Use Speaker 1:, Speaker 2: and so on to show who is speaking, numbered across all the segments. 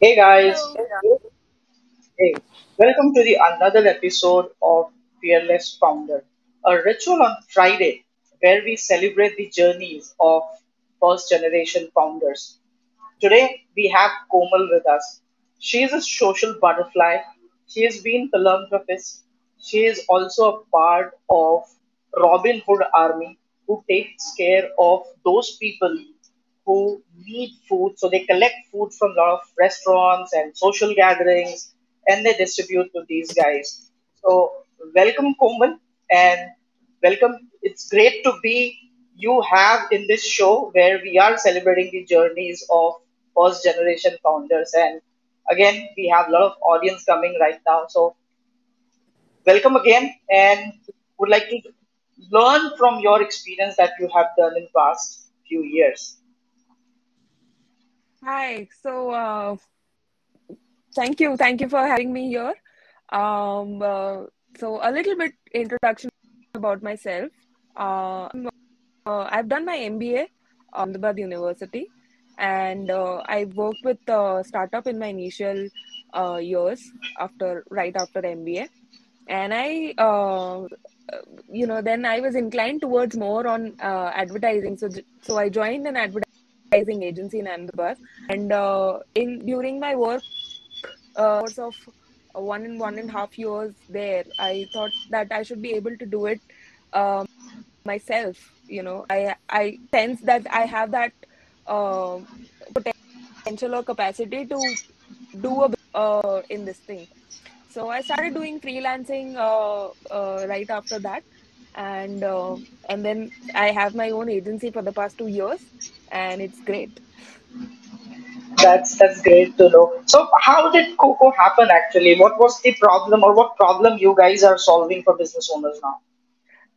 Speaker 1: Hey guys,
Speaker 2: Hello.
Speaker 1: hey, welcome to the another episode of Fearless Founder, a ritual on Friday where we celebrate the journeys of first generation founders. Today we have Komal with us. She is a social butterfly. She has been philanthropist. She is also a part of Robin Hood Army who takes care of those people who need food. So they collect food from a lot of restaurants and social gatherings and they distribute to these guys. So welcome Komal and welcome. It's great to be you have in this show where we are celebrating the journeys of first generation founders and again we have a lot of audience coming right now so welcome again and would like to learn from your experience that you have done in past few years
Speaker 2: Hi. So, uh, thank you. Thank you for having me here. Um, uh, so, a little bit introduction about myself. Uh, uh, I've done my MBA on Ahmedabad University, and uh, I worked with uh, startup in my initial uh, years after right after MBA. And I, you know, then I was inclined towards more on uh, advertising. So, so I joined an advertising agency in Ahmedabad, and uh, in during my work uh, course of one and one and a half years there, I thought that I should be able to do it um, myself. You know, I I sense that I have that uh, potential or capacity to do a uh, in this thing. So I started doing freelancing uh, uh, right after that, and uh, and then I have my own agency for the past two years, and it's great.
Speaker 1: That's that's great to know. So how did KOKO happen actually? What was the problem or what problem you guys are solving for business owners now?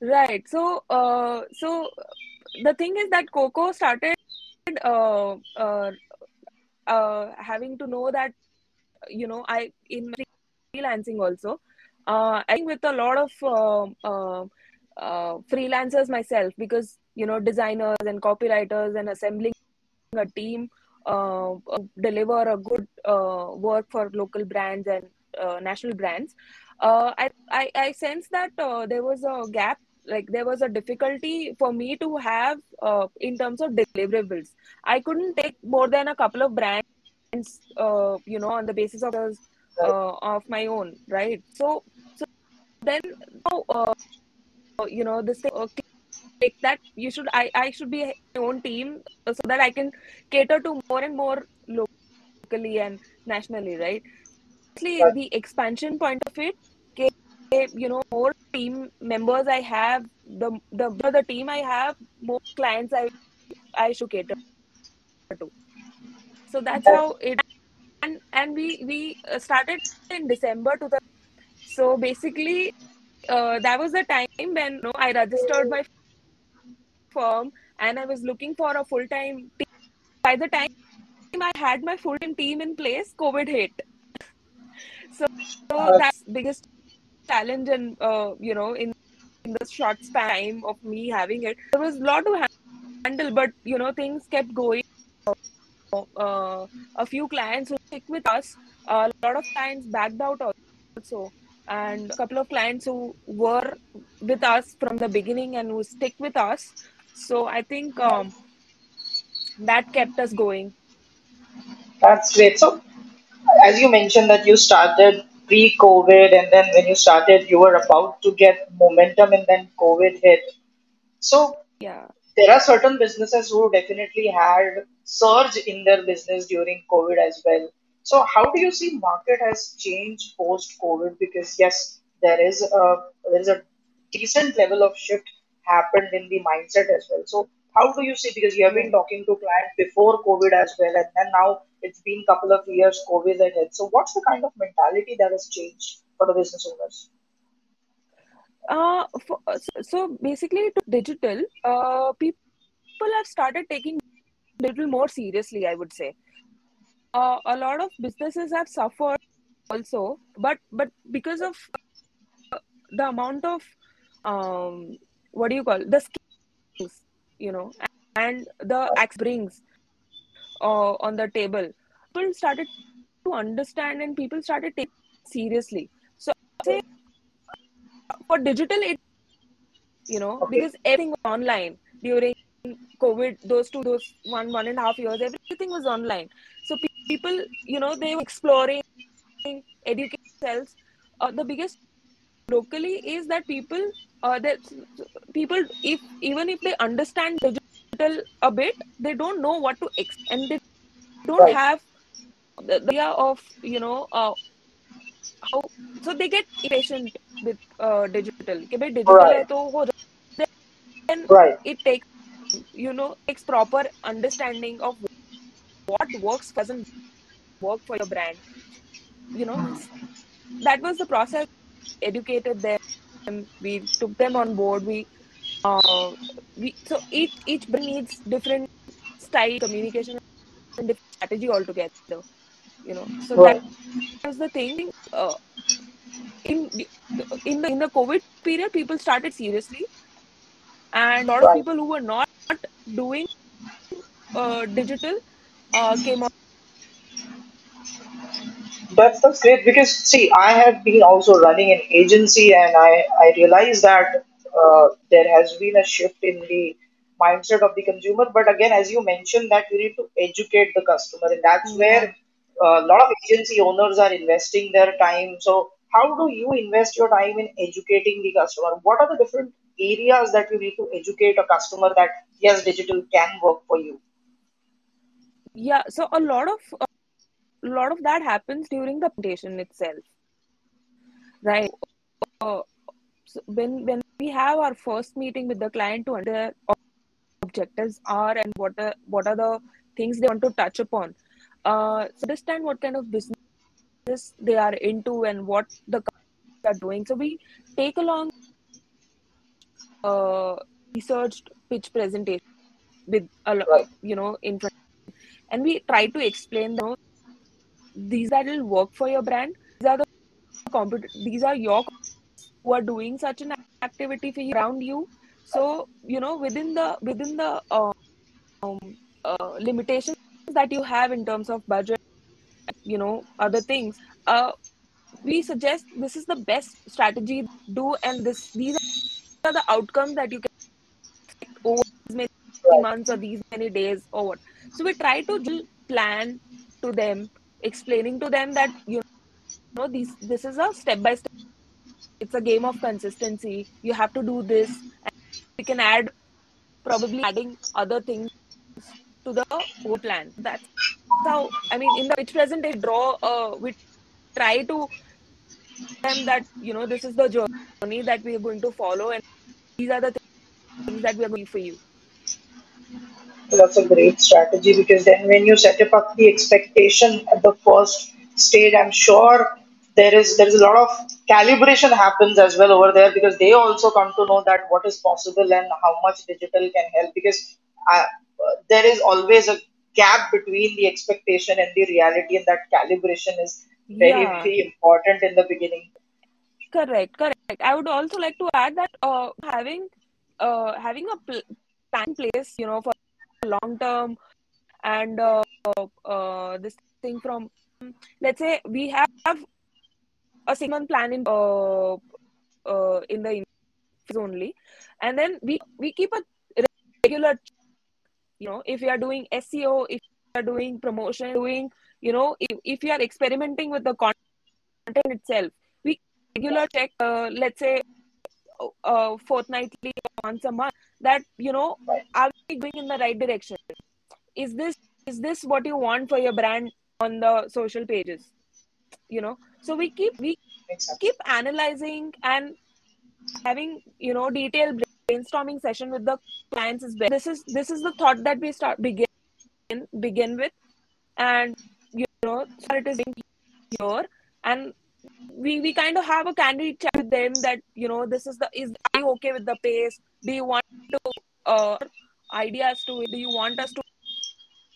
Speaker 2: Right. So uh, so the thing is that KOKO started uh, uh, uh, having to know that you know I in freelancing also. Uh, I think with a lot of uh, uh, uh, freelancers myself because you know designers and copywriters and assembling a team uh, deliver a good uh, work for local brands and uh, national brands. Uh, I, I I sense that uh, there was a gap, like there was a difficulty for me to have uh, in terms of deliverables. I couldn't take more than a couple of brands, uh, you know, on the basis of uh, of my own, right? So so then, now, uh, you know, this thing. Like that you should I, I should be my own team so that I can cater to more and more locally and nationally, right? Actually,
Speaker 1: Right.
Speaker 2: the expansion point of it, you know, more team members I have, the the the team I have, more clients I I should cater to. So that's
Speaker 1: That's
Speaker 2: how it and and we we uh, started in December 2000. So basically, uh, that was the time when you know, I registered my firm and I was looking for a full time team. By the time I had my full time team in place, COVID hit. So, so that's biggest challenge and uh, you know in, in the short span time of me having it, there was a lot to handle, but you know things kept going. Uh, a few clients who stick with us, a lot of clients backed out also, and a couple of clients who were with us from the beginning and who stick with us. So I think um, that kept us going.
Speaker 1: that's great. So as you mentioned that you started pre-COVID and then when you started you were about to get momentum and then COVID hit. So
Speaker 2: Yeah.
Speaker 1: there are certain businesses who definitely had surge in their business during COVID as well. So how do you see market has changed post COVID? Because yes, there is a there is a decent level of shift happened in the mindset as well. So how do you see? Because you have been talking to clients before COVID as well, and then now it's been couple of years COVID ahead. So what's the kind of mentality that has changed for the business owners?
Speaker 2: Uh, for, so so basically, to digital, uh, people have started taking little more seriously. I would say uh, a lot of businesses have suffered also, but but because of the amount of um, what do you call the skills, you know, and the axe brings uh, on the table, people started to understand and people started taking seriously. So say for digital, it you know
Speaker 1: Okay.
Speaker 2: because everything was online during COVID. Those two, those one one and a half years, everything was online. So pe- people, you know, they were exploring, educating themselves. Uh, the biggest locally is that people uh, that people if even if they understand digital a bit they don't know what to expect and they don't
Speaker 1: Right.
Speaker 2: have the, the idea of you know uh, how so they get impatient with uh, digital कि भाई digital
Speaker 1: Right.
Speaker 2: है तो हो जाए then
Speaker 1: Right.
Speaker 2: it takes you know takes proper understanding of what works doesn't work for your brand you know that was the process educated them we took them on board. We uh, we so each each brand needs different style communication and different strategy altogether you know. So
Speaker 1: Right.
Speaker 2: that was the thing uh, in the- in the in the covid period people started seriously. And a lot of people who were not doing uh, digital uh, came on
Speaker 1: That's that's great because see, I have been also running an agency, and I I realize that uh, there has been a shift in the mindset of the consumer. But again, as you mentioned, that you need to educate the customer, and that's
Speaker 2: yeah
Speaker 1: where a lot of agency owners are investing their time. So, how do you invest your time in educating the customer? What are the different areas that you need to educate a customer that yes, digital can work for you?
Speaker 2: yeah so a lot of a lot of that happens during the presentation itself. Right. Uh, so when when we have our first meeting with the client to understand what objectives are and what are what are the things they want to touch upon uh so understand what kind of business they are into and what the companies are doing. So we take along uh researched pitch presentation with a lo-
Speaker 1: Right.
Speaker 2: you know in front and we try to explain know, these that will work for your brand. These are the compet- these are your who are doing such an activity for you around you. So you know within the within the um, uh, limitations that you have in terms of budget you know other things uh, we suggest this is the best strategy do and this these are the outcomes that you can over these many months or these many days or what. So we try to plan to them explaining to them that you know these this is a step by step it's a game of consistency you have to do this and we can add probably adding other things to the whole plan. That's how i mean in the pitch presentation draw uh, we try to them that you know this is the journey that we are going to follow and these are the things that we are going for you
Speaker 1: that's a great strategy because then when you set up the expectation at the first stage, I'm sure there is there is a lot of calibration happens as well over there because they also come to know that what is possible and how much digital can help because uh, there is always a gap between the expectation and the reality and that calibration is very
Speaker 2: yeah
Speaker 1: very important in the beginning.
Speaker 2: correct correct i would also like to add that uh, having uh, having a pl- plan place you know for long term and uh, uh, this thing from let's say we have a six month plan in uh, uh, in the only. And then we we keep a regular you know if you are doing seo if you are doing promotion doing you know if, if you are experimenting with the content itself we regular check uh, let's say uh, fortnightly once a month that you know are we going in the right direction? Is this is this what you want for your brand on the social pages? You know? So we keep we keep analyzing and having you know detailed brainstorming session with the clients is this is this is the thought that we start begin begin with. And you know so it is here. And we we kind of have a candid chat with them that you know this is the is are you okay with the pace? Do you want to uh ideas to do you want us to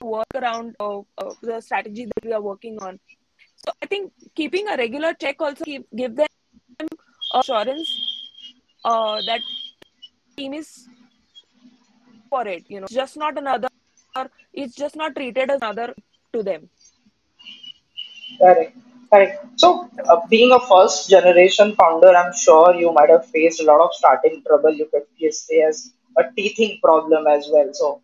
Speaker 2: work around uh, uh, the strategy that we are working on? So i think keeping a regular check also keep, give them assurance uh, that team is for it you know just not another it's just not treated as another to them.
Speaker 1: Correct. Correct. So, uh, being a first generation founder, I'm sure you might have faced a lot of starting trouble. You could say as a teething problem as well. So,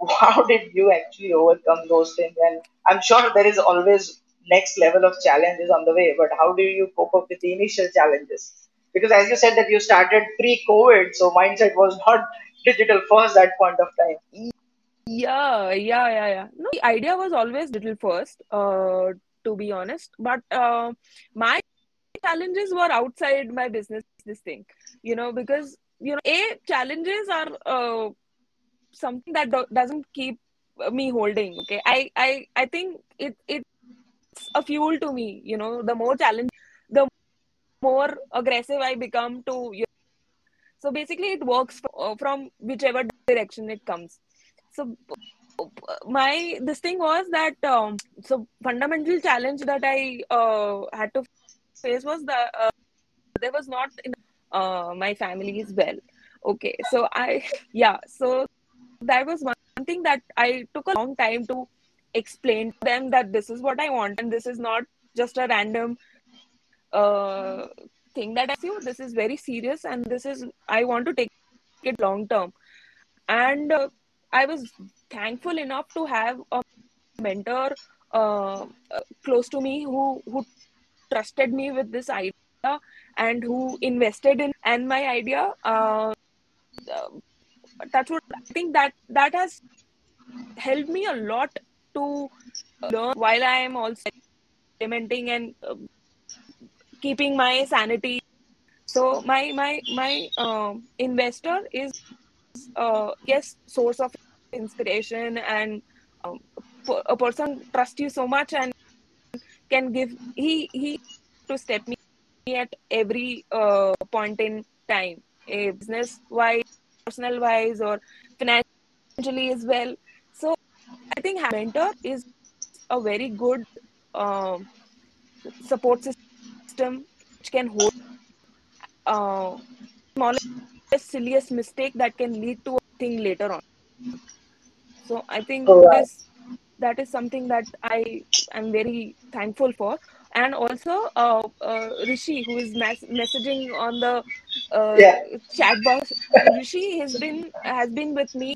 Speaker 1: how did you actually overcome those things? And I'm sure there is always next level of challenges on the way, but how do you cope up with the initial challenges? Because as you said that you started pre-COVID, so mindset was not digital first at point of time.
Speaker 2: Yeah, yeah, yeah, yeah. No, the idea was always digital first, uh, to be honest. But uh, my challenges were outside my business, this thing, you know, because, you know, A, challenges are uh, something that do- doesn't keep me holding. Okay. I, I, I think it, it's a fuel to me, you know, the more challenge, the more aggressive I become to, you so basically it works from, from whichever direction it comes. So my this thing was that um, so fundamental challenge that I uh, had to face was the uh, there was not in uh, my family is well. Okay, so I yeah, so that was one thing that I took a long time to explain to them that this is what I want and this is not just a random uh, thing that I see. This is very serious and this is I want to take it long term. And uh, I was thankful enough to have a mentor uh, close to me who who trusted me with this idea and who invested in and my idea uh, that's what i think that that has helped me a lot to learn while i am also implementing and uh, keeping my sanity. So my my my uh, investor is uh, yes source of inspiration and um, a person trusts you so much and can give he he to step me at every uh, point in time a business wise personal wise or financially as well. So i think mentor is a very good um, support system which can hold uh, smallest silliest mistake that can lead to a thing later on so i think
Speaker 1: All
Speaker 2: that
Speaker 1: right.
Speaker 2: is that is something that I am very thankful for. And also, uh, uh, Rishi, who is mas- messaging on the uh,
Speaker 1: Yeah.
Speaker 2: chat box, Rishi has been has been with me.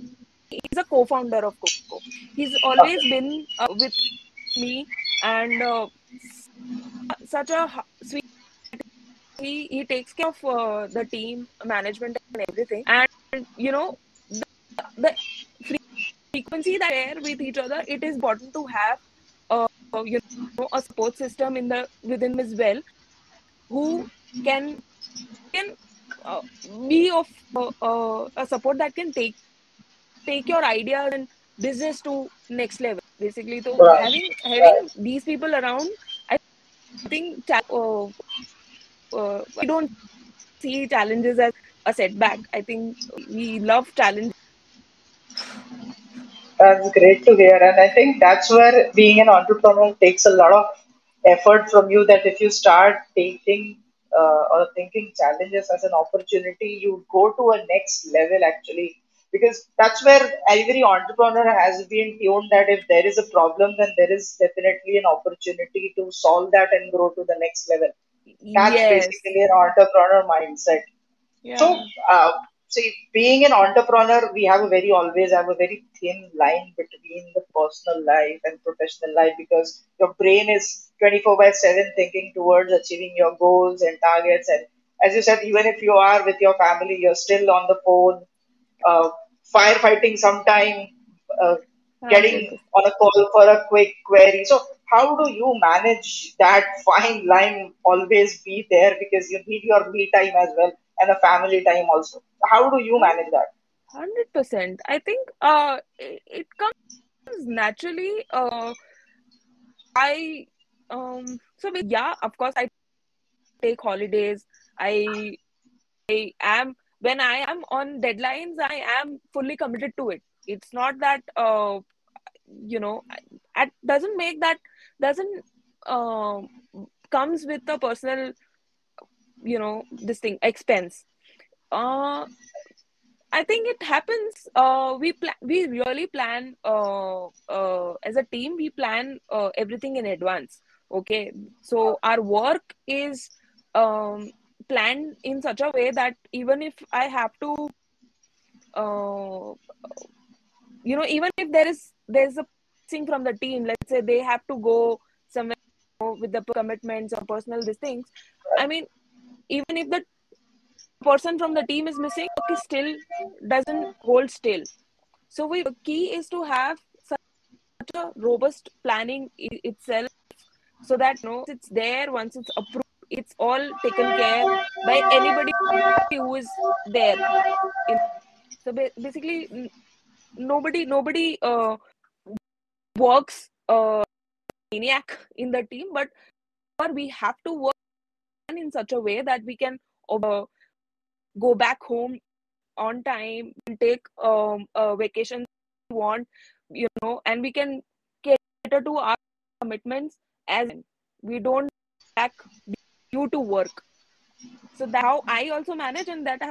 Speaker 2: He's a co-founder of KOKO. He's always been uh, with me, and uh, such a sweet. He he takes care of uh, the team management and everything. And you know, the, the frequency that share with each other, it is important to have uh, you know a support system in the within as well who can can uh, be of uh, uh, a support that can take take your ideas and business to next level basically so
Speaker 1: Right.
Speaker 2: having having these people around i think uh, uh, we don't see challenges as a setback i think we love challenges
Speaker 1: That's great to hear. And I think that's where being an entrepreneur takes a lot of effort from you that if you start taking uh, or thinking challenges as an opportunity, you go to a next level actually. Because that's where every entrepreneur has been tuned that if there is a problem, then there is definitely an opportunity to solve that and grow to the next level. That's
Speaker 2: yes
Speaker 1: basically an entrepreneur mindset. So, uh, see, being an entrepreneur, we have a very always have a very thin line between the personal life and professional life because your brain is 24 by 7 thinking towards achieving your goals and targets. And as you said, even if you are with your family, you're still on the phone, uh, firefighting sometime, uh, getting on a call for a quick query. So, how do you manage that fine line always be there because you need your me time as well and a family time also? How do you manage that?
Speaker 2: 100% i think uh it, it comes naturally uh i um so yeah of course i take holidays i i am when i am on deadlines i am fully committed to it it's not that uh you know it doesn't make that doesn't um comes with a personal you know this thing expense uh I think it happens. Uh, we plan. We really plan. Uh, uh, as a team, we plan uh, everything in advance. okay so our work is um, planned in such a way that even if i have to uh, you know even if there is there's a thing from the team let's say they have to go somewhere with the commitments or personal these things i mean even if the person from the team is missing still doesn't hold still. So we the key is to have such a robust planning itself so that you know it's there once it's approved it's all taken care by anybody who is there. So basically nobody nobody uh, works uh, maniac in the team but we have to work in such a way that we can uh, go back home on time and take um, a vacation we want you know and we can cater to our commitments as we don't back you to work. So that's how i also manage and that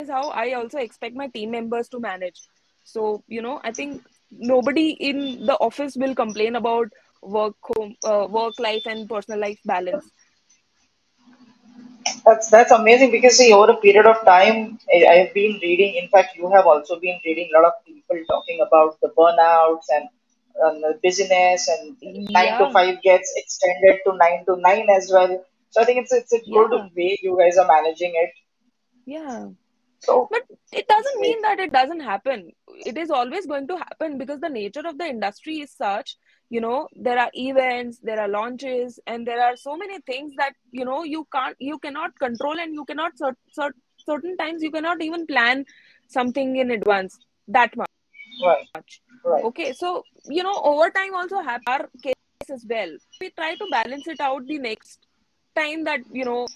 Speaker 2: is how i also expect my team members to manage. So you know i think nobody in the office will complain about work home uh, work life and personal life balance
Speaker 1: that's that's amazing because see over a period of time I, I've been reading. In fact, you have also been reading a lot of people talking about the burnouts and um, the busyness and nine to five gets extended to nine to nine as well. So I think it's it's a good
Speaker 2: yeah
Speaker 1: way you guys are managing it.
Speaker 2: yeah
Speaker 1: So
Speaker 2: but it doesn't mean that it doesn't happen it is always going to happen because the nature of the industry is such you know there are events there are launches and there are so many things that you know you can't you cannot control and you cannot cer- cer- certain times you cannot even plan something in advance that much.
Speaker 1: Right, right.
Speaker 2: okay so you know overtime also have our case as well. We try to balance it out the next time that you know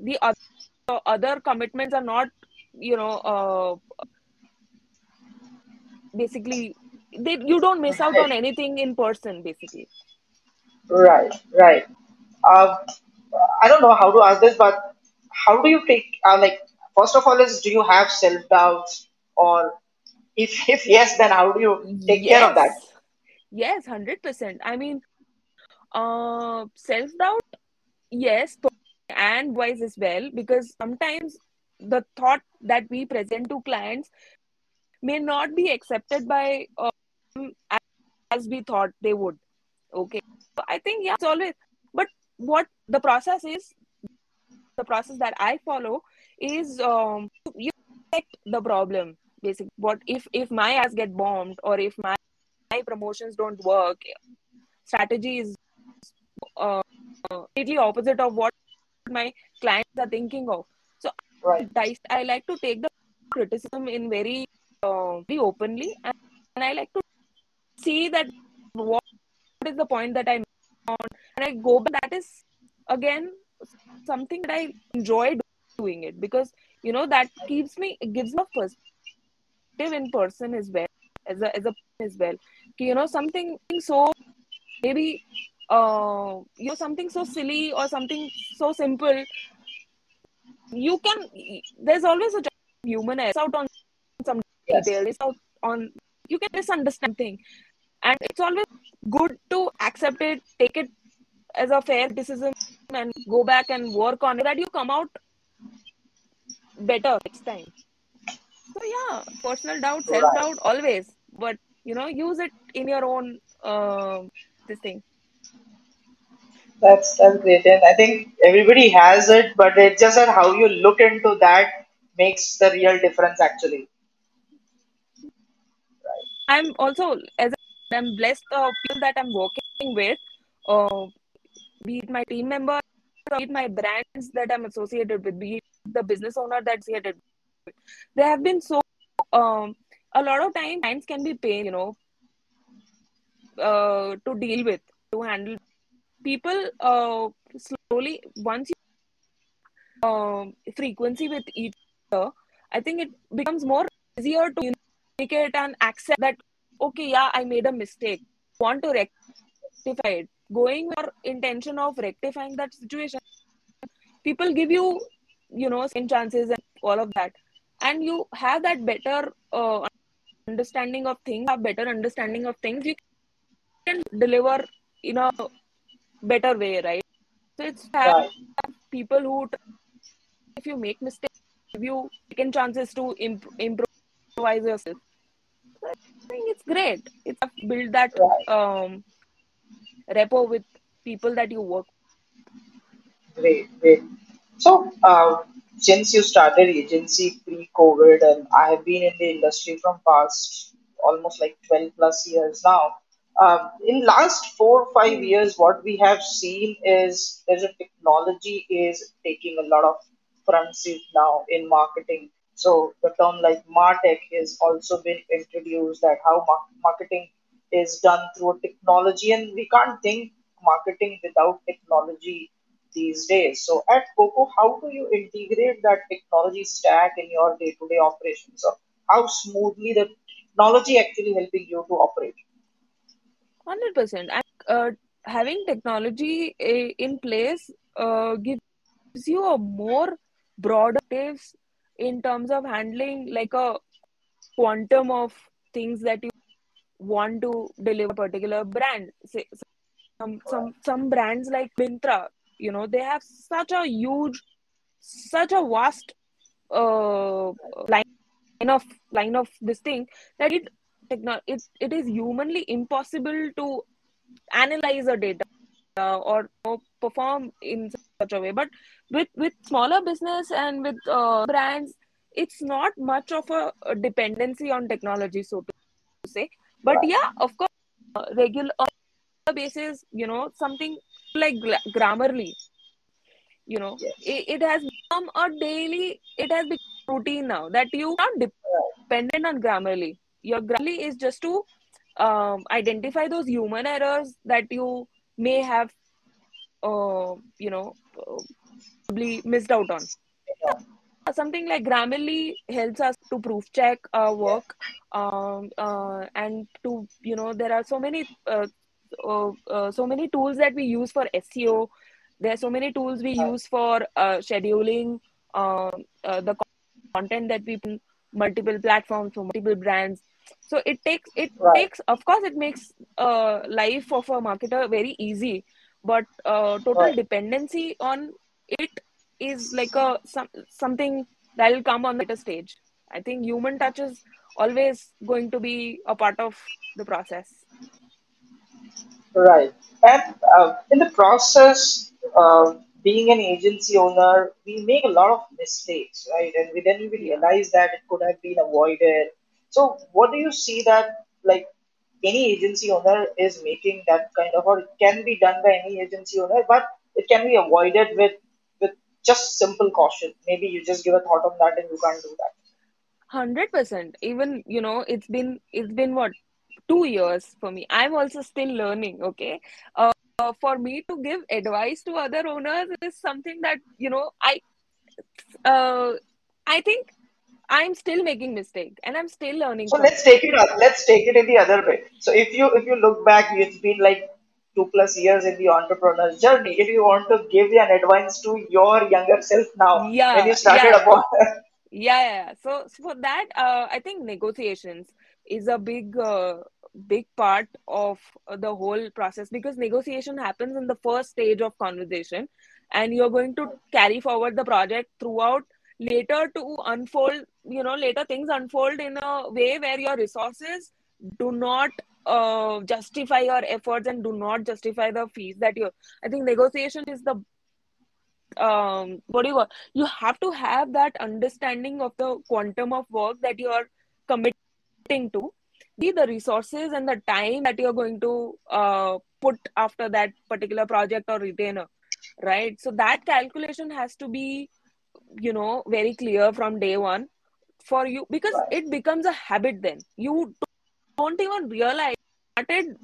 Speaker 2: the other, other commitments are not you know uh, basically they you don't miss out on anything in person basically
Speaker 1: right, right. Um, I don't know how to ask this, but how do you take uh, like first of all is do you have self doubts or if if yes, then how do you take care of that?
Speaker 2: yes yes 100% i mean uh self doubt yes and wise as well because sometimes the thought that we present to clients may not be accepted by um, as we thought they would. Okay. So i think yeah it's always but what the process is the process that i follow is um you detect the problem basically. What if if my ads get bombed or if my, my promotions don't work strategy is uh, completely opposite of what my clients are thinking of. So
Speaker 1: Right,
Speaker 2: I, I like to take the criticism in very uh, very openly and, and i like to see that what is the point that I'm on? And i go back that is again something that i enjoy doing it because you know that keeps me it gives me a perspective in person as well as a as a as well. You know something so maybe uh you know something so silly or something so simple you can there's always a human error. Out on some
Speaker 1: yes,
Speaker 2: detail. It's out on you can misunderstand thing and it's always good to accept it take it as a fair criticism and go back and work on it. That you come out better next time. So yeah personal doubt self doubt always. But you know use it in your own uh, this thing.
Speaker 1: That's that's great, and I think everybody has it, but it's just that how you look into that makes the real difference actually. Right,
Speaker 2: i'm also as i'm blessed uh, people that i'm working with. Uh, be it my team member be it my brands that i'm associated with be it the business owner that's with they have been so um, a lot of times clients can be pain you know uh, to deal with to handle. People uh, slowly once you um, frequency with each other i think it becomes more easier to communicate and accept that okay yeah i made a mistake want to rectify it going with your intention of rectifying that situation people give you you know second chances and all of that and you have that better uh, understanding of things have better understanding of things you can deliver in a better way, right? So it's have
Speaker 1: Right.
Speaker 2: people who, if you make mistakes, give you second chances to imp- improvise yourself. Think it's great. It's build that um, rapport with people that you work.
Speaker 1: Great, great. So, uh, since you started agency pre-COVID, and I have been in the industry from past almost like 12 plus years now. Um, in last four or five years, what we have seen is there's a technology is taking a lot of front seat now in marketing. So the term like MarTech has also been introduced that how marketing is done through technology, and we can't think marketing without technology these days. So at KOKO, how do you integrate that technology stack in your day-to-day operations? So how smoothly the technology actually helping you to operate?
Speaker 2: 100%. And uh, having technology in place uh, gives you a more broader in terms of handling like a quantum of things that you want to deliver a particular brand. Say, some some some brands like Myntra, you know, they have such a huge, such a vast uh, line of line of this thing that it it, it is humanly impossible to analyze a data uh, or you know, perform in such a way. But with with smaller business and with uh, brands it's not much of a, a dependency on technology so to say. But yeah of course uh, regular basis you know something like grammarly you know
Speaker 1: Yes.
Speaker 2: it, it has become a daily it has become routine now that you are dependent on grammarly. Your grammarly is just to um, identify those human errors that you may have uh, you know uh, probably missed out on. Something like grammarly helps us to proof check our work um, uh, and to you know there are so many uh, uh, uh, so many tools that we use for seo there are so many tools we use for uh, scheduling um, uh, the content that we put multiple platforms for multiple brands so it takes it
Speaker 1: Right.
Speaker 2: takes of course it makes uh, life of a marketer very easy but uh, total
Speaker 1: Right.
Speaker 2: dependency on it is like a some, something that will come on the later stage i think human touch is always going to be a part of the process
Speaker 1: Right. And uh, in the process, uh, being an agency owner, we make a lot of mistakes, right? And we then realize that it could have been avoided. So, what do you see that like any agency owner is making that kind of, or it can be done by any agency owner, but it can be avoided with with just simple caution. Maybe you just give a thought on that, and you can't do that.
Speaker 2: 100% even you know it's been it's been what two years for me i'm also still learning okay uh, for me to give advice to other owners is something that you know i uh, i think i'm still making mistake and i'm still learning
Speaker 1: So let's take it up. Let's take it in the other way. So if you if you look back, it's been like two plus years in the entrepreneur's journey. If you want to give an advice to your younger self now, when you
Speaker 2: yeah
Speaker 1: started
Speaker 2: yeah
Speaker 1: upon,
Speaker 2: yeah, yeah. yeah. so, so for that uh, i think negotiations is a big uh, big part of the whole process because negotiation happens in the first stage of conversation and you're going to carry forward the project throughout later to unfold you know later things unfold in a way where your resources do not uh, justify your efforts and do not justify the fees that you i think negotiation is the um what do you call you have to have that understanding of the quantum of work that you are committing to. Be the resources and the time that you're going to uh, put after that particular project or retainer right? So that calculation has to be you know very clear from day one for you because it becomes a habit then. You don't even realize started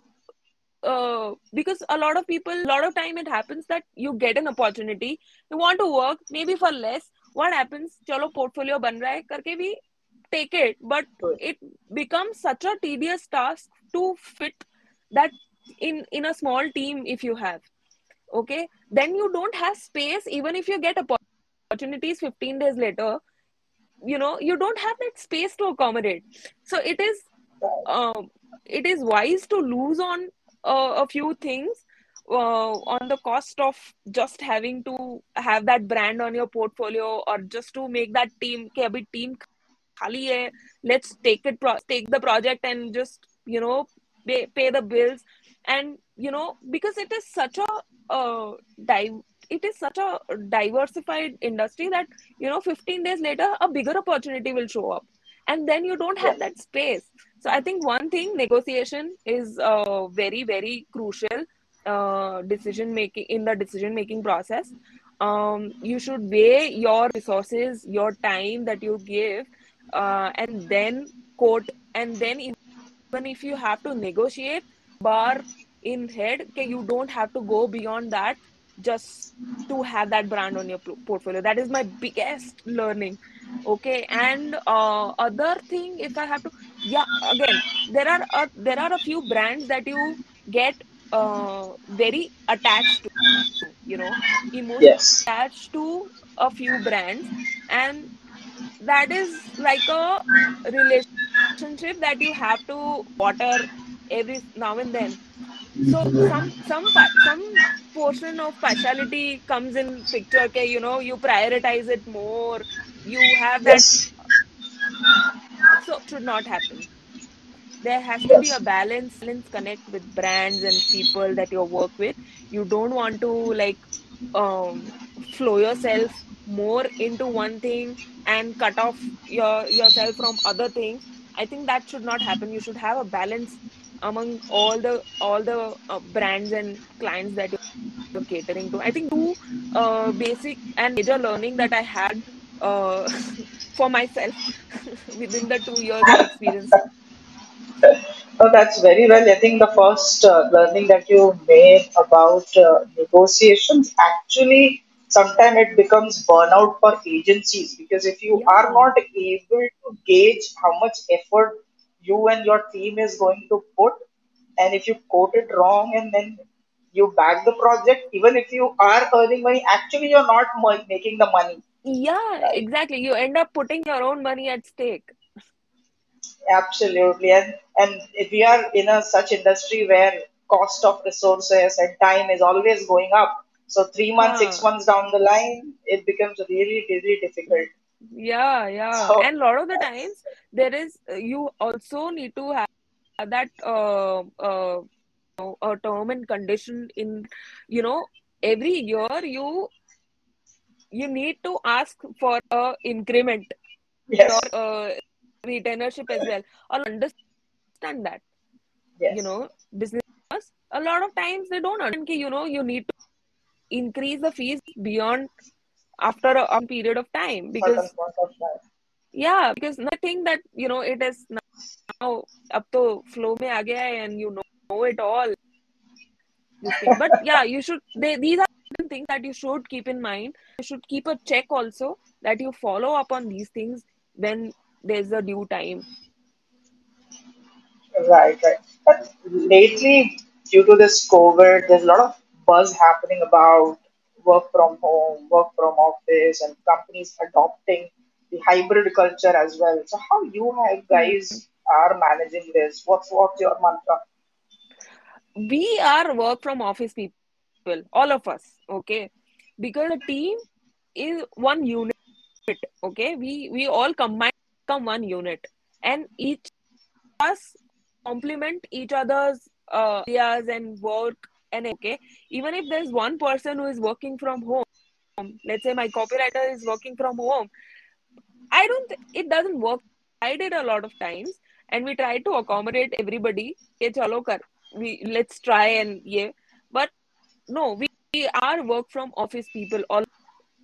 Speaker 2: uh, because a lot of people a lot of time it happens that you get an opportunity you want to work maybe for less. What happens? chalo portfolio ban raha hai karke we take it. But it becomes such a tedious task to fit that in in a small team if you have. Okay? Then you don't have space even if you get opportunities 15 days later you know you don't have that space to accommodate. So it is um, it is wise to lose on uh, a few things uh, on the cost of just having to have that brand on your portfolio or just to make that team ke abhi team khali hai let's take it pro- take the project and just you know pay, pay the bills. And you know because it is such a uh, dive it is such a diversified industry that you know 15 days later a bigger opportunity will show up. And then you don't have that space. So i think one thing negotiation is uh, very very crucial uh, decision making in the decision making process. Um, you should weigh your resources your time that you give uh, and then quote and then even if you have to negotiate bar in head okay you don't have to go beyond that just to have that brand on your portfolio. That is my biggest learning okay? And uh, other thing if i have to yeah again there are uh, there are a few brands that you get uh, very attached to you know? Emotionally
Speaker 1: Yes.
Speaker 2: attached to a few brands and that is like a relationship that you have to water every now and then so some some some portion of partiality comes in picture okay you know you prioritize it more. You have that
Speaker 1: Yes.
Speaker 2: so it should not happen. There has to be a balance balance connect with brands and people that you work with. You don't want to like um flow yourself more into one thing and cut off your yourself from other things. I think that should not happen. You should have a balance among all the all the uh, brands and clients that you're catering to. I think two uh, basic and major learning that i had uh, for myself within the two years of experience.
Speaker 1: Oh, that's very well. I think the first uh, learning that you made about uh, negotiations actually sometimes it becomes burnout for agencies because if you are not able to gauge how much effort you and your team is going to put, and if you quote it wrong and then you back the project, even if you are earning money, actually you're not mo- making the money,
Speaker 2: Yeah, exactly. You end up putting your own money at stake.
Speaker 1: Absolutely. And and if we are in a such industry where cost of resources and time is always going up, so three months, six months down the line, it becomes really, really difficult.
Speaker 2: Yeah, yeah.
Speaker 1: So
Speaker 2: And a lot of the times there is you also need to have that uh, uh, a term and condition in you know every year you you need to ask for a increment or
Speaker 1: yes,
Speaker 2: uh, retainership as well. I'll understand that you know business a lot of times they don't understand you know you need to increase the fees beyond after a, a period of time because yeah because nothing that you know it is now up to flow me again and you know, know it all. But yeah you should they, these are things that you should keep in mind. You should keep a check also that you follow up on these things when there's a due time.
Speaker 1: Right right. But lately due to this covid there's a lot of buzz happening about work from home, work from office, and companies adopting the hybrid culture as well. So, how you guys are managing this? What's what's your mantra?
Speaker 2: we are work from office people all of us okay because a team is one unit okay we we all combine become one unit and each of us complement each other's uh, ideas and work and okay even if there's one person who is working from home let's say my copywriter is working from home i don't it doesn't work. I did a lot of times and we tried to accommodate everybody. Chalo kar we let's try and yeah but no we, we are work from office people all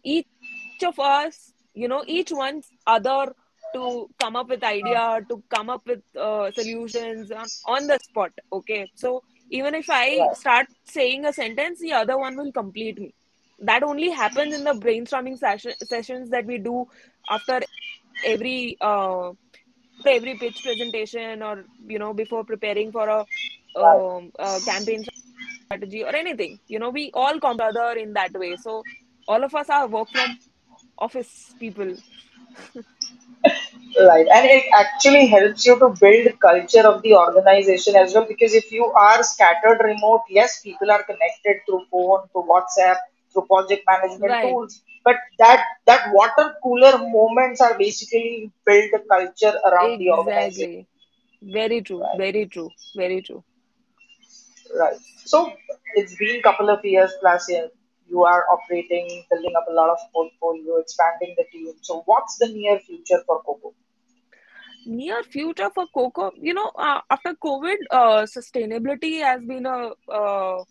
Speaker 2: each of us you know each one's other to come up with idea to come up with uh, solutions on, on the spot okay? So even if i
Speaker 1: Right,
Speaker 2: start saying a sentence the other one will complete me. That only happens in the brainstorming session, sessions that we do after every uh, every pitch presentation or you know before preparing for a um, uh, campaign strategy or anything. You know we all come together in that way. So all of us are work from office people
Speaker 1: Right, and it actually helps you to build culture of the organization as well because if you are scattered remote, yes, people are connected through phone, through WhatsApp, through project management
Speaker 2: Right.
Speaker 1: tools, but that that water cooler moments are basically build the culture around the organization.
Speaker 2: Exactly. Very true.
Speaker 1: Right,
Speaker 2: Very true. Very true.
Speaker 1: right. So it's been couple of years plus yeah, you are operating, building up a lot of portfolio, expanding the team. So what's the near future for KOKO?
Speaker 2: Near future for KOKO, you know, uh, after COVID, uh, sustainability has been a uh,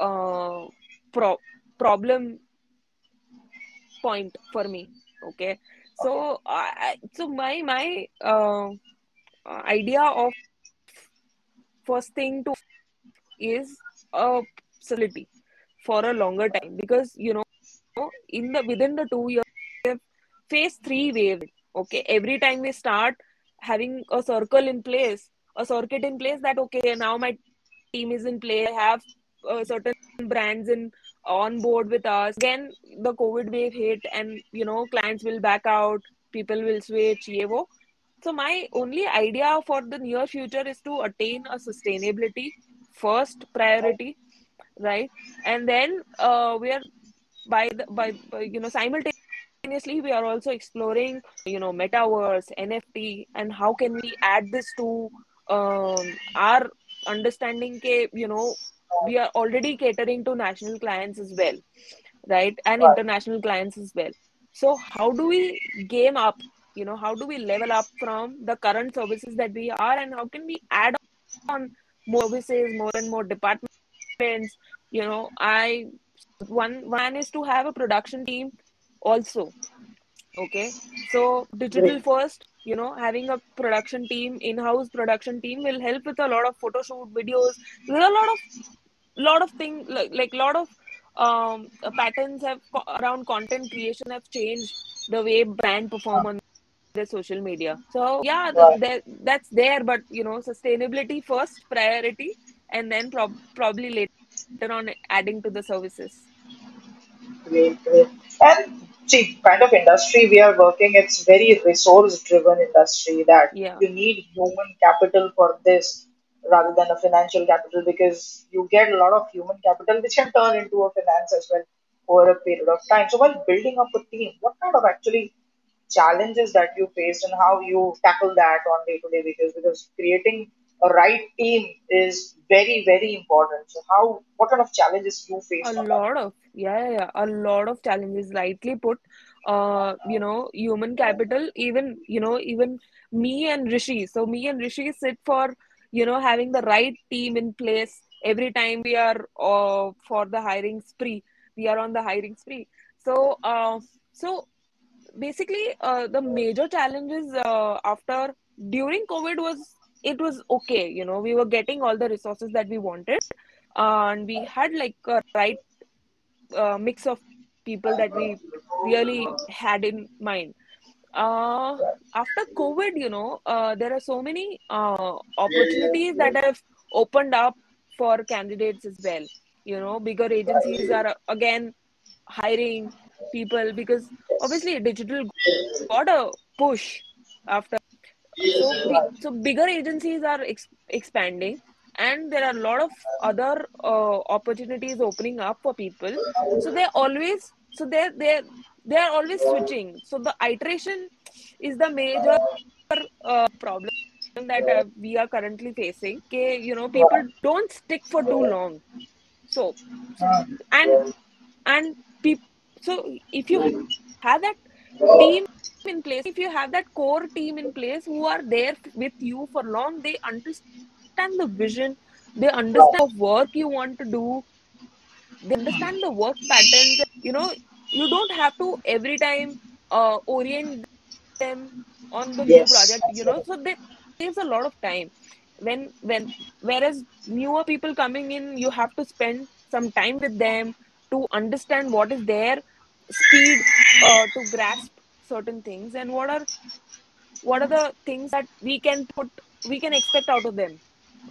Speaker 2: uh, pro problem point for me. Okay, so I, so my my uh, idea of first thing to is a facility for a longer time because you know in the within the two years we have faced three wave Okay, every time we start having a circle in place, a circuit in place that okay now my team is in play. I have uh, certain brands in on board with us. Again, the COVID wave hit, and you know clients will back out, people will switch. Yevo. So my only idea for the near future is to attain a sustainability first priority, right? And then uh, we are by the by, by you know simultaneously we are also exploring you know metaverse nft and how can we add this to um, our understanding ke, you know we are already catering to national clients as well right? And
Speaker 1: right,
Speaker 2: international clients as well. So how do we game up you know how do we level up from the current services that we are and how can we add on more services more and more departments you know i one one is to have a production team also okay? So digital first you know having a production team in-house production team will help with a lot of photo shoot videos. There are a lot of lot of things like like lot of um uh, patterns have around content creation have changed the way brand perform on the social media. So yeah the, the, that's there but you know sustainability first priority and then prob- probably later on adding to the services
Speaker 1: Great, great. And see, kind of industry we are working, it's very resource driven industry that
Speaker 2: yeah
Speaker 1: you need human capital for this rather than a financial capital because you get a lot of human capital which can turn into a finance as well over a period of time. So while building up a team, what kind of actually challenges that you faced and how you tackle that on day to day basis because creating a right team is very, very important. So how what kind of challenges you
Speaker 2: face?
Speaker 1: A on that?
Speaker 2: lot of, yeah, yeah, yeah, a lot of challenges, rightly put. Uh, you know, human capital, even, you know, even me and Rishi. So me and Rishi sit for, you know, having the right team in place every time we are uh, for the hiring spree. We are on the hiring spree. So, uh, so basically, uh, the major challenges uh, after during COVID was it was okay. You know, we were getting all the resources that we wanted, and we had like a right uh, mix of people that we really had in mind. Uh, after COVID, you know, uh, there are so many uh, opportunities that have opened up for candidates as well. You know, bigger agencies are again hiring people because obviously digital got a push after so be, so bigger agencies are ex- expanding and there are a lot of other uh, opportunities opening up for people. So they're always so they're they're they're always switching. So the iteration is the major uh, problem that uh, we are currently facing. Okay you know people don't stick for too long. So so and and people so if you have that team in place. If you have that core team in place who are there with you for long they understand the vision they understand the work you want to do they understand the work patterns. You know you don't have to every time uh, orient them on the new project you know. So that saves a lot of time. When when whereas newer people coming in you have to spend some time with them to understand what is their speed uh, to grasp certain things and what are what are the things that we can put we can expect out of them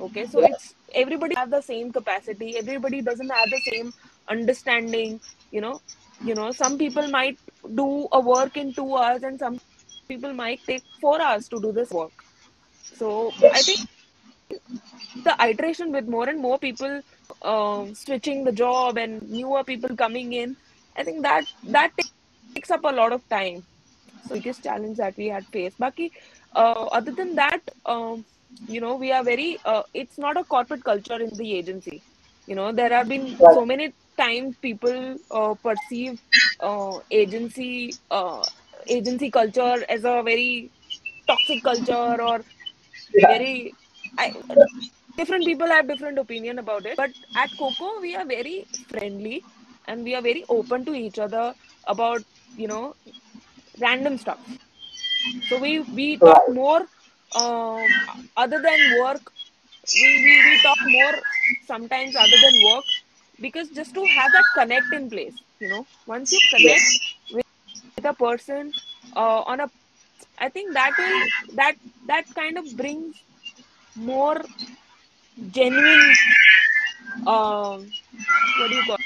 Speaker 2: okay so
Speaker 1: right,
Speaker 2: it's everybody have the same capacity everybody doesn't have the same understanding you know you know some people might do a work in 2 hours and some people might take four hours to do this work. So I think the iteration with more and more people um, switching the job and newer people coming in, I think that that takes up a lot of time. So biggest challenge that we had faced. Baki, uh, other than that, um, you know, we are very. Uh, it's not a corporate culture in the agency. You know, there have been so many times people uh, perceive uh, agency uh, agency culture as a very toxic culture or very I, different people have different opinion about it but at KOKO we are very friendly and we are very open to each other about you know random stuff. So we we talk more um, other than work. We, we we talk more sometimes other than work because just to have that connect in place you know. Once you connect
Speaker 1: Yes.
Speaker 2: with a person uh, on a i think that will that that kind of brings more genuine um what do you call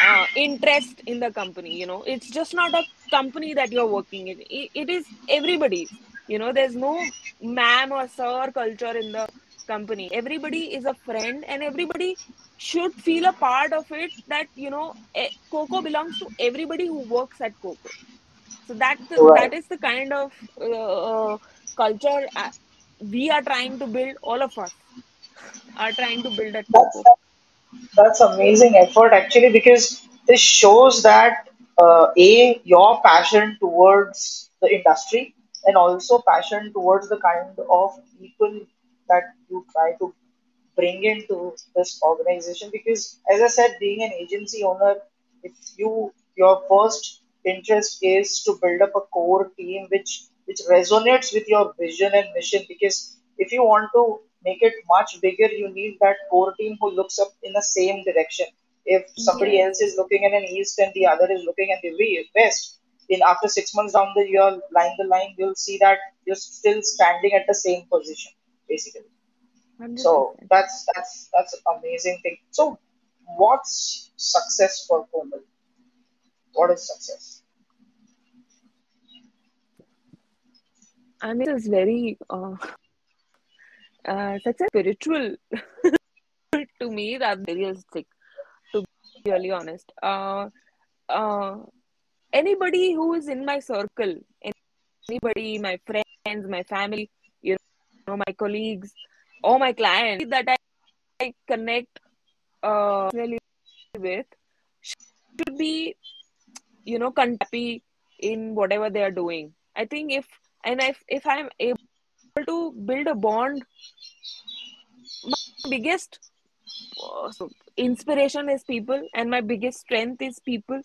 Speaker 2: uh, interest in the company you know. It's just not a company that you're working in. It, it is everybody's you know there's no ma'am or sir culture in the company. Everybody is a friend and everybody should feel a part of it that you know KOKO belongs to everybody who works at KOKO so that that
Speaker 1: Right.
Speaker 2: is the kind of uh, uh, culture uh, we are trying to build all of us are trying to build at
Speaker 1: That's
Speaker 2: KOKO
Speaker 1: That's amazing effort actually because this shows that uh, a your passion towards the industry and also passion towards the kind of people that you try to bring into this organization. Because as I said, being an agency owner, if you your first interest is to build up a core team which which resonates with your vision and mission because if you want to make it much bigger you need that core team who looks up in the same direction if somebody
Speaker 2: yes
Speaker 1: else is looking in an east and the other is looking at the west in after six months down the year line the line you'll see that you're still standing at the same position basically so
Speaker 2: 100%
Speaker 1: that's that's that's an amazing thing. So what's success for Komal? What is success?
Speaker 2: I mean, it's very uh, uh, such a spiritual to me that realistic. Really honest, uh, uh, anybody who is in my circle, anybody, my friends, my family, you know, my colleagues, or my clients that I, I connect uh, with should be, you know, happy in whatever they are doing. I think if and if if I'm able to build a bond, my biggest so inspiration is people and my biggest strength is people.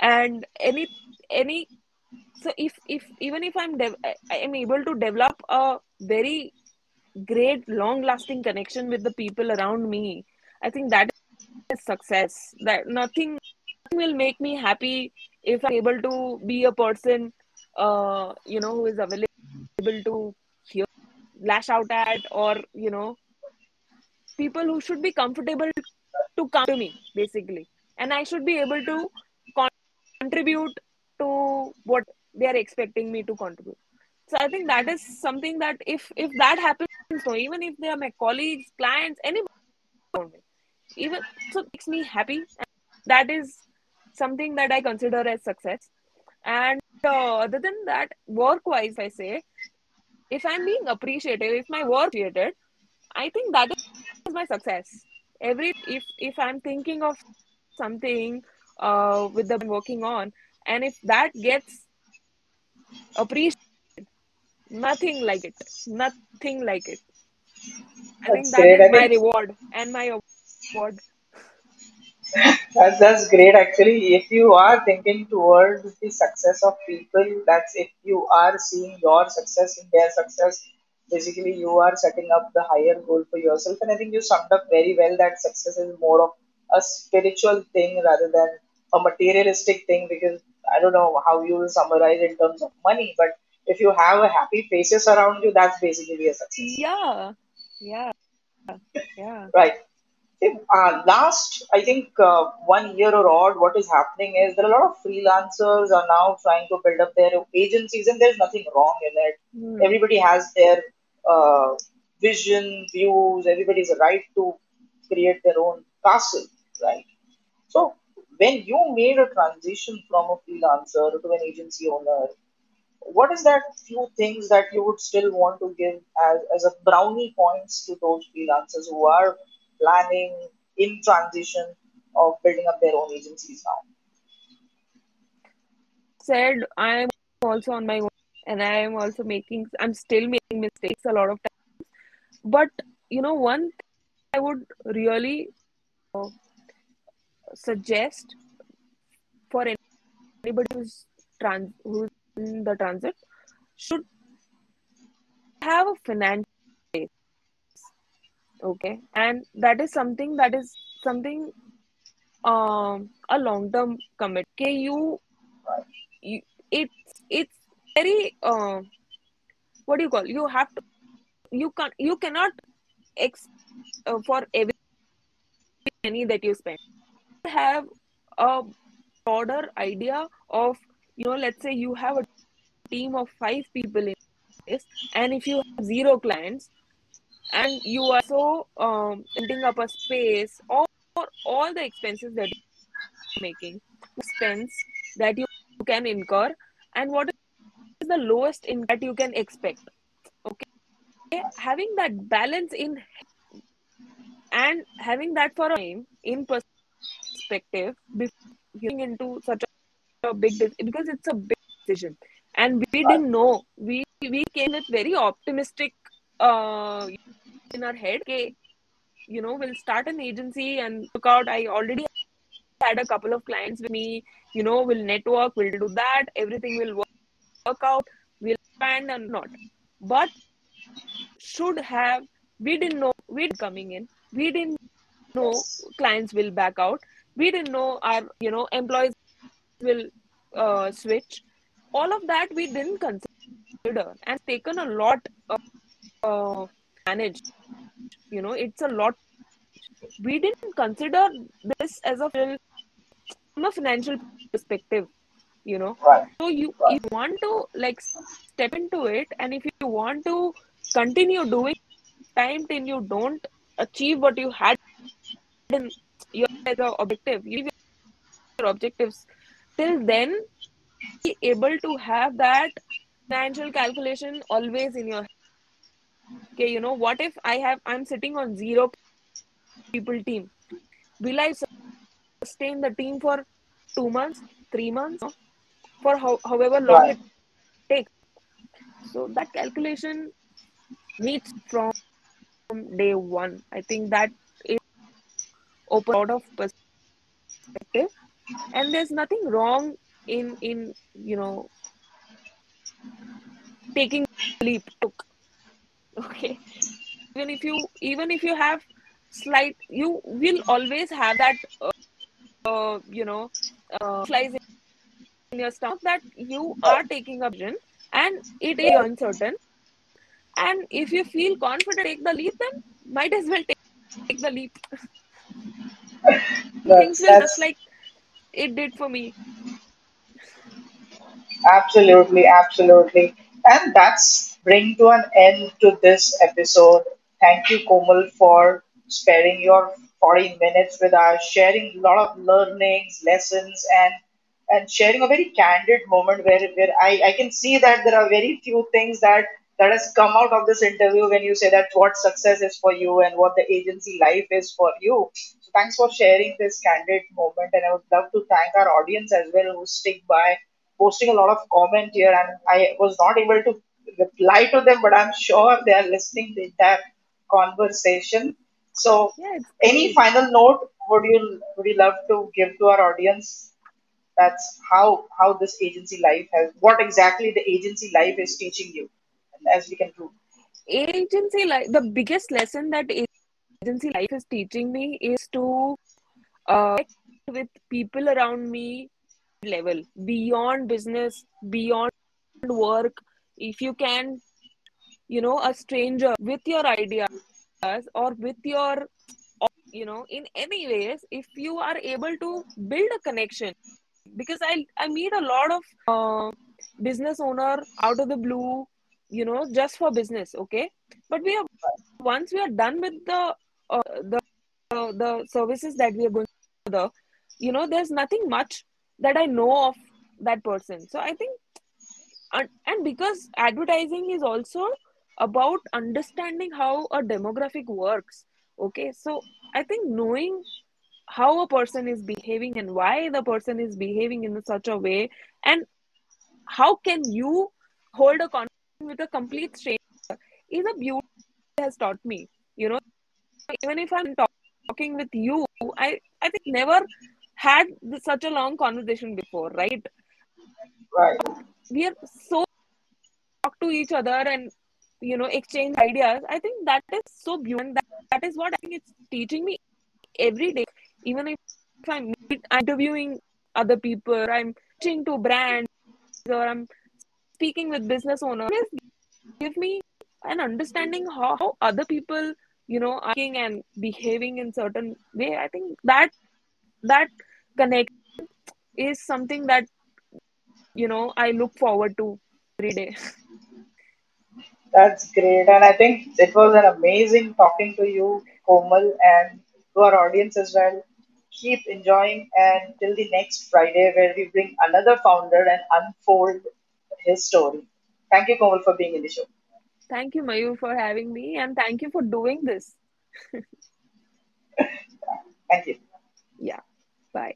Speaker 2: And any any so if if even if i'm dev- I am able to develop a very great long lasting connection with the people around me i think that is success. That nothing will make me happy if i'm able to be a person uh you know who is available to hear lash out at or you know people who should be comfortable to come to me basically. And i should be able to contribute to what they are expecting me to contribute. So i think that is something that if if that happens so even if they are my colleagues clients anybody even so it makes me happy. And that is something that i consider as success. And uh, other than that work wise i say if i'm being appreciated if my work is appreciated i think that is my success every if if i'm thinking of something uh with the working on and if that gets appreciated nothing like it nothing like it i think
Speaker 1: That's
Speaker 2: that
Speaker 1: great.
Speaker 2: is my reward and my award
Speaker 1: that's that's great actually. If you are thinking towards the success of people, that's if you are seeing your success in their success, basically you are setting up the higher goal for yourself. And I think you summed up very well that success is more of a spiritual thing rather than a materialistic thing because I don't know how you will summarize in terms of money, but if you have a happy faces around you, that's basically a success.
Speaker 2: yeah yeah yeah
Speaker 1: Right. Uh, last, I think, uh, one year or odd, what is happening is there are a lot of freelancers are now trying to build up their agencies, and there's nothing wrong in it.
Speaker 2: Hmm.
Speaker 1: Everybody has their uh, vision, views. Everybody's right to create their own castle, right? So, when you made a transition from a freelancer to an agency owner, what is that few things that you would still want to give as, as a brownie points to those freelancers who are planning in transition of building up their own agencies now?
Speaker 2: Said I am also on my own, and I am also making. I'm still making mistakes a lot of times. But you know, one thing I would really uh, suggest for anybody who's trans who's in the transit should have a financial base, okay and that is something that is something um a long term commit okay you, you it's it's very uh, what do you call you have to you can you cannot ex uh, for every penny that you spend. Have a broader idea of you know let's say you have a team of five people in this and if you have zero clients and you are so um, renting up a space or, or all the expenses that you're making expense that you can incur and what is the lowest income that you can expect. Okay? Having that balance in and having that for a time in perspective before getting into such a big because it's a big decision. And we didn't know. We we came with very optimistic uh in our head okay you know we'll start an agency and look out. I already had a couple of clients with me. You know we'll network we'll do that. Everything will work out we'll expand or not. But should have we didn't know we'd coming in we didn't know clients will back out we didn't know our you know employees will uh, switch. All of that we didn't consider and taken a lot of uh, manage. You know it's a lot. We didn't consider this as a from a financial perspective you know.
Speaker 1: Right,
Speaker 2: so you
Speaker 1: right,
Speaker 2: if you want to like step into it and if you want to continue doing time till you don't achieve what you had in your as a objective you your objectives. Till then be able to have that financial calculation always in your head. okay you know what if i have i'm sitting on zero people team? Will i sustain the team for two months three months for how, however long
Speaker 1: right.
Speaker 2: it takes. So that calculation needs from day one. I think that is open out of perspective. And there's nothing wrong in in you know taking leap. Okay. Even if you even if you have slight you will always have that uh, uh, you know uh, flies in your stomach that you
Speaker 1: uh,
Speaker 2: are taking a vision and it is uncertain and if you feel confident take the leap then might as well take, take the leap things will just like it did for me
Speaker 1: Absolutely, absolutely. And that's bring to an end to this episode. Thank you, Komal, for sparing your 40 minutes with us, sharing a lot of learnings, lessons, and and sharing a very candid moment where, where I, I can see that there are very few things that that has come out of this interview when you say that what success is for you and what the agency life is for you. So thanks for sharing this candid moment and I would love to thank our audience as well who stick by posting a lot of comment here and I was not able to reply to them but I'm sure they are listening to the entire conversation. So
Speaker 2: yeah
Speaker 1: any final note would you would you love to give to our audience? That's how how this agency life has what exactly the agency life is teaching you as we can prove.
Speaker 2: agency life the biggest lesson that agency life is teaching me is to uh, with people around me level beyond business beyond work if you can you know a stranger with your ideas or with your you know in any ways if you are able to build a connection because i i meet a lot of uh, business owner out of the blue you know just for business okay? But we are once we are done with the uh, the uh, the services that we are going to the you know there's nothing much that i know of that person. So i think and, and because advertising is also about understanding how a demographic works okay? So i think knowing how a person is behaving and why the person is behaving in such a way and how can you hold a conversation with a complete stranger is a beauty has taught me you know. Even if i'm talk- talking with you i i think never had such a long conversation before right?
Speaker 1: Right.
Speaker 2: we are so talk to each other and you know exchange ideas. I think that is so beautiful that, that is what i think it's teaching me every day even if i'm interviewing other people i'm pitching to brands or i'm speaking with business owners give me an understanding how, how other people you know are and behaving in certain way i think that that connection is something that you know i look forward to every day
Speaker 1: That's great. And I think it was an amazing talking to you, Komal, and to our audience as well. Keep enjoying and till the next Friday where we bring another founder and unfold his story. Thank you, Komal, for being in the show.
Speaker 2: thank you mayu for having me and thank you for doing this
Speaker 1: Thank you.
Speaker 2: yeah bye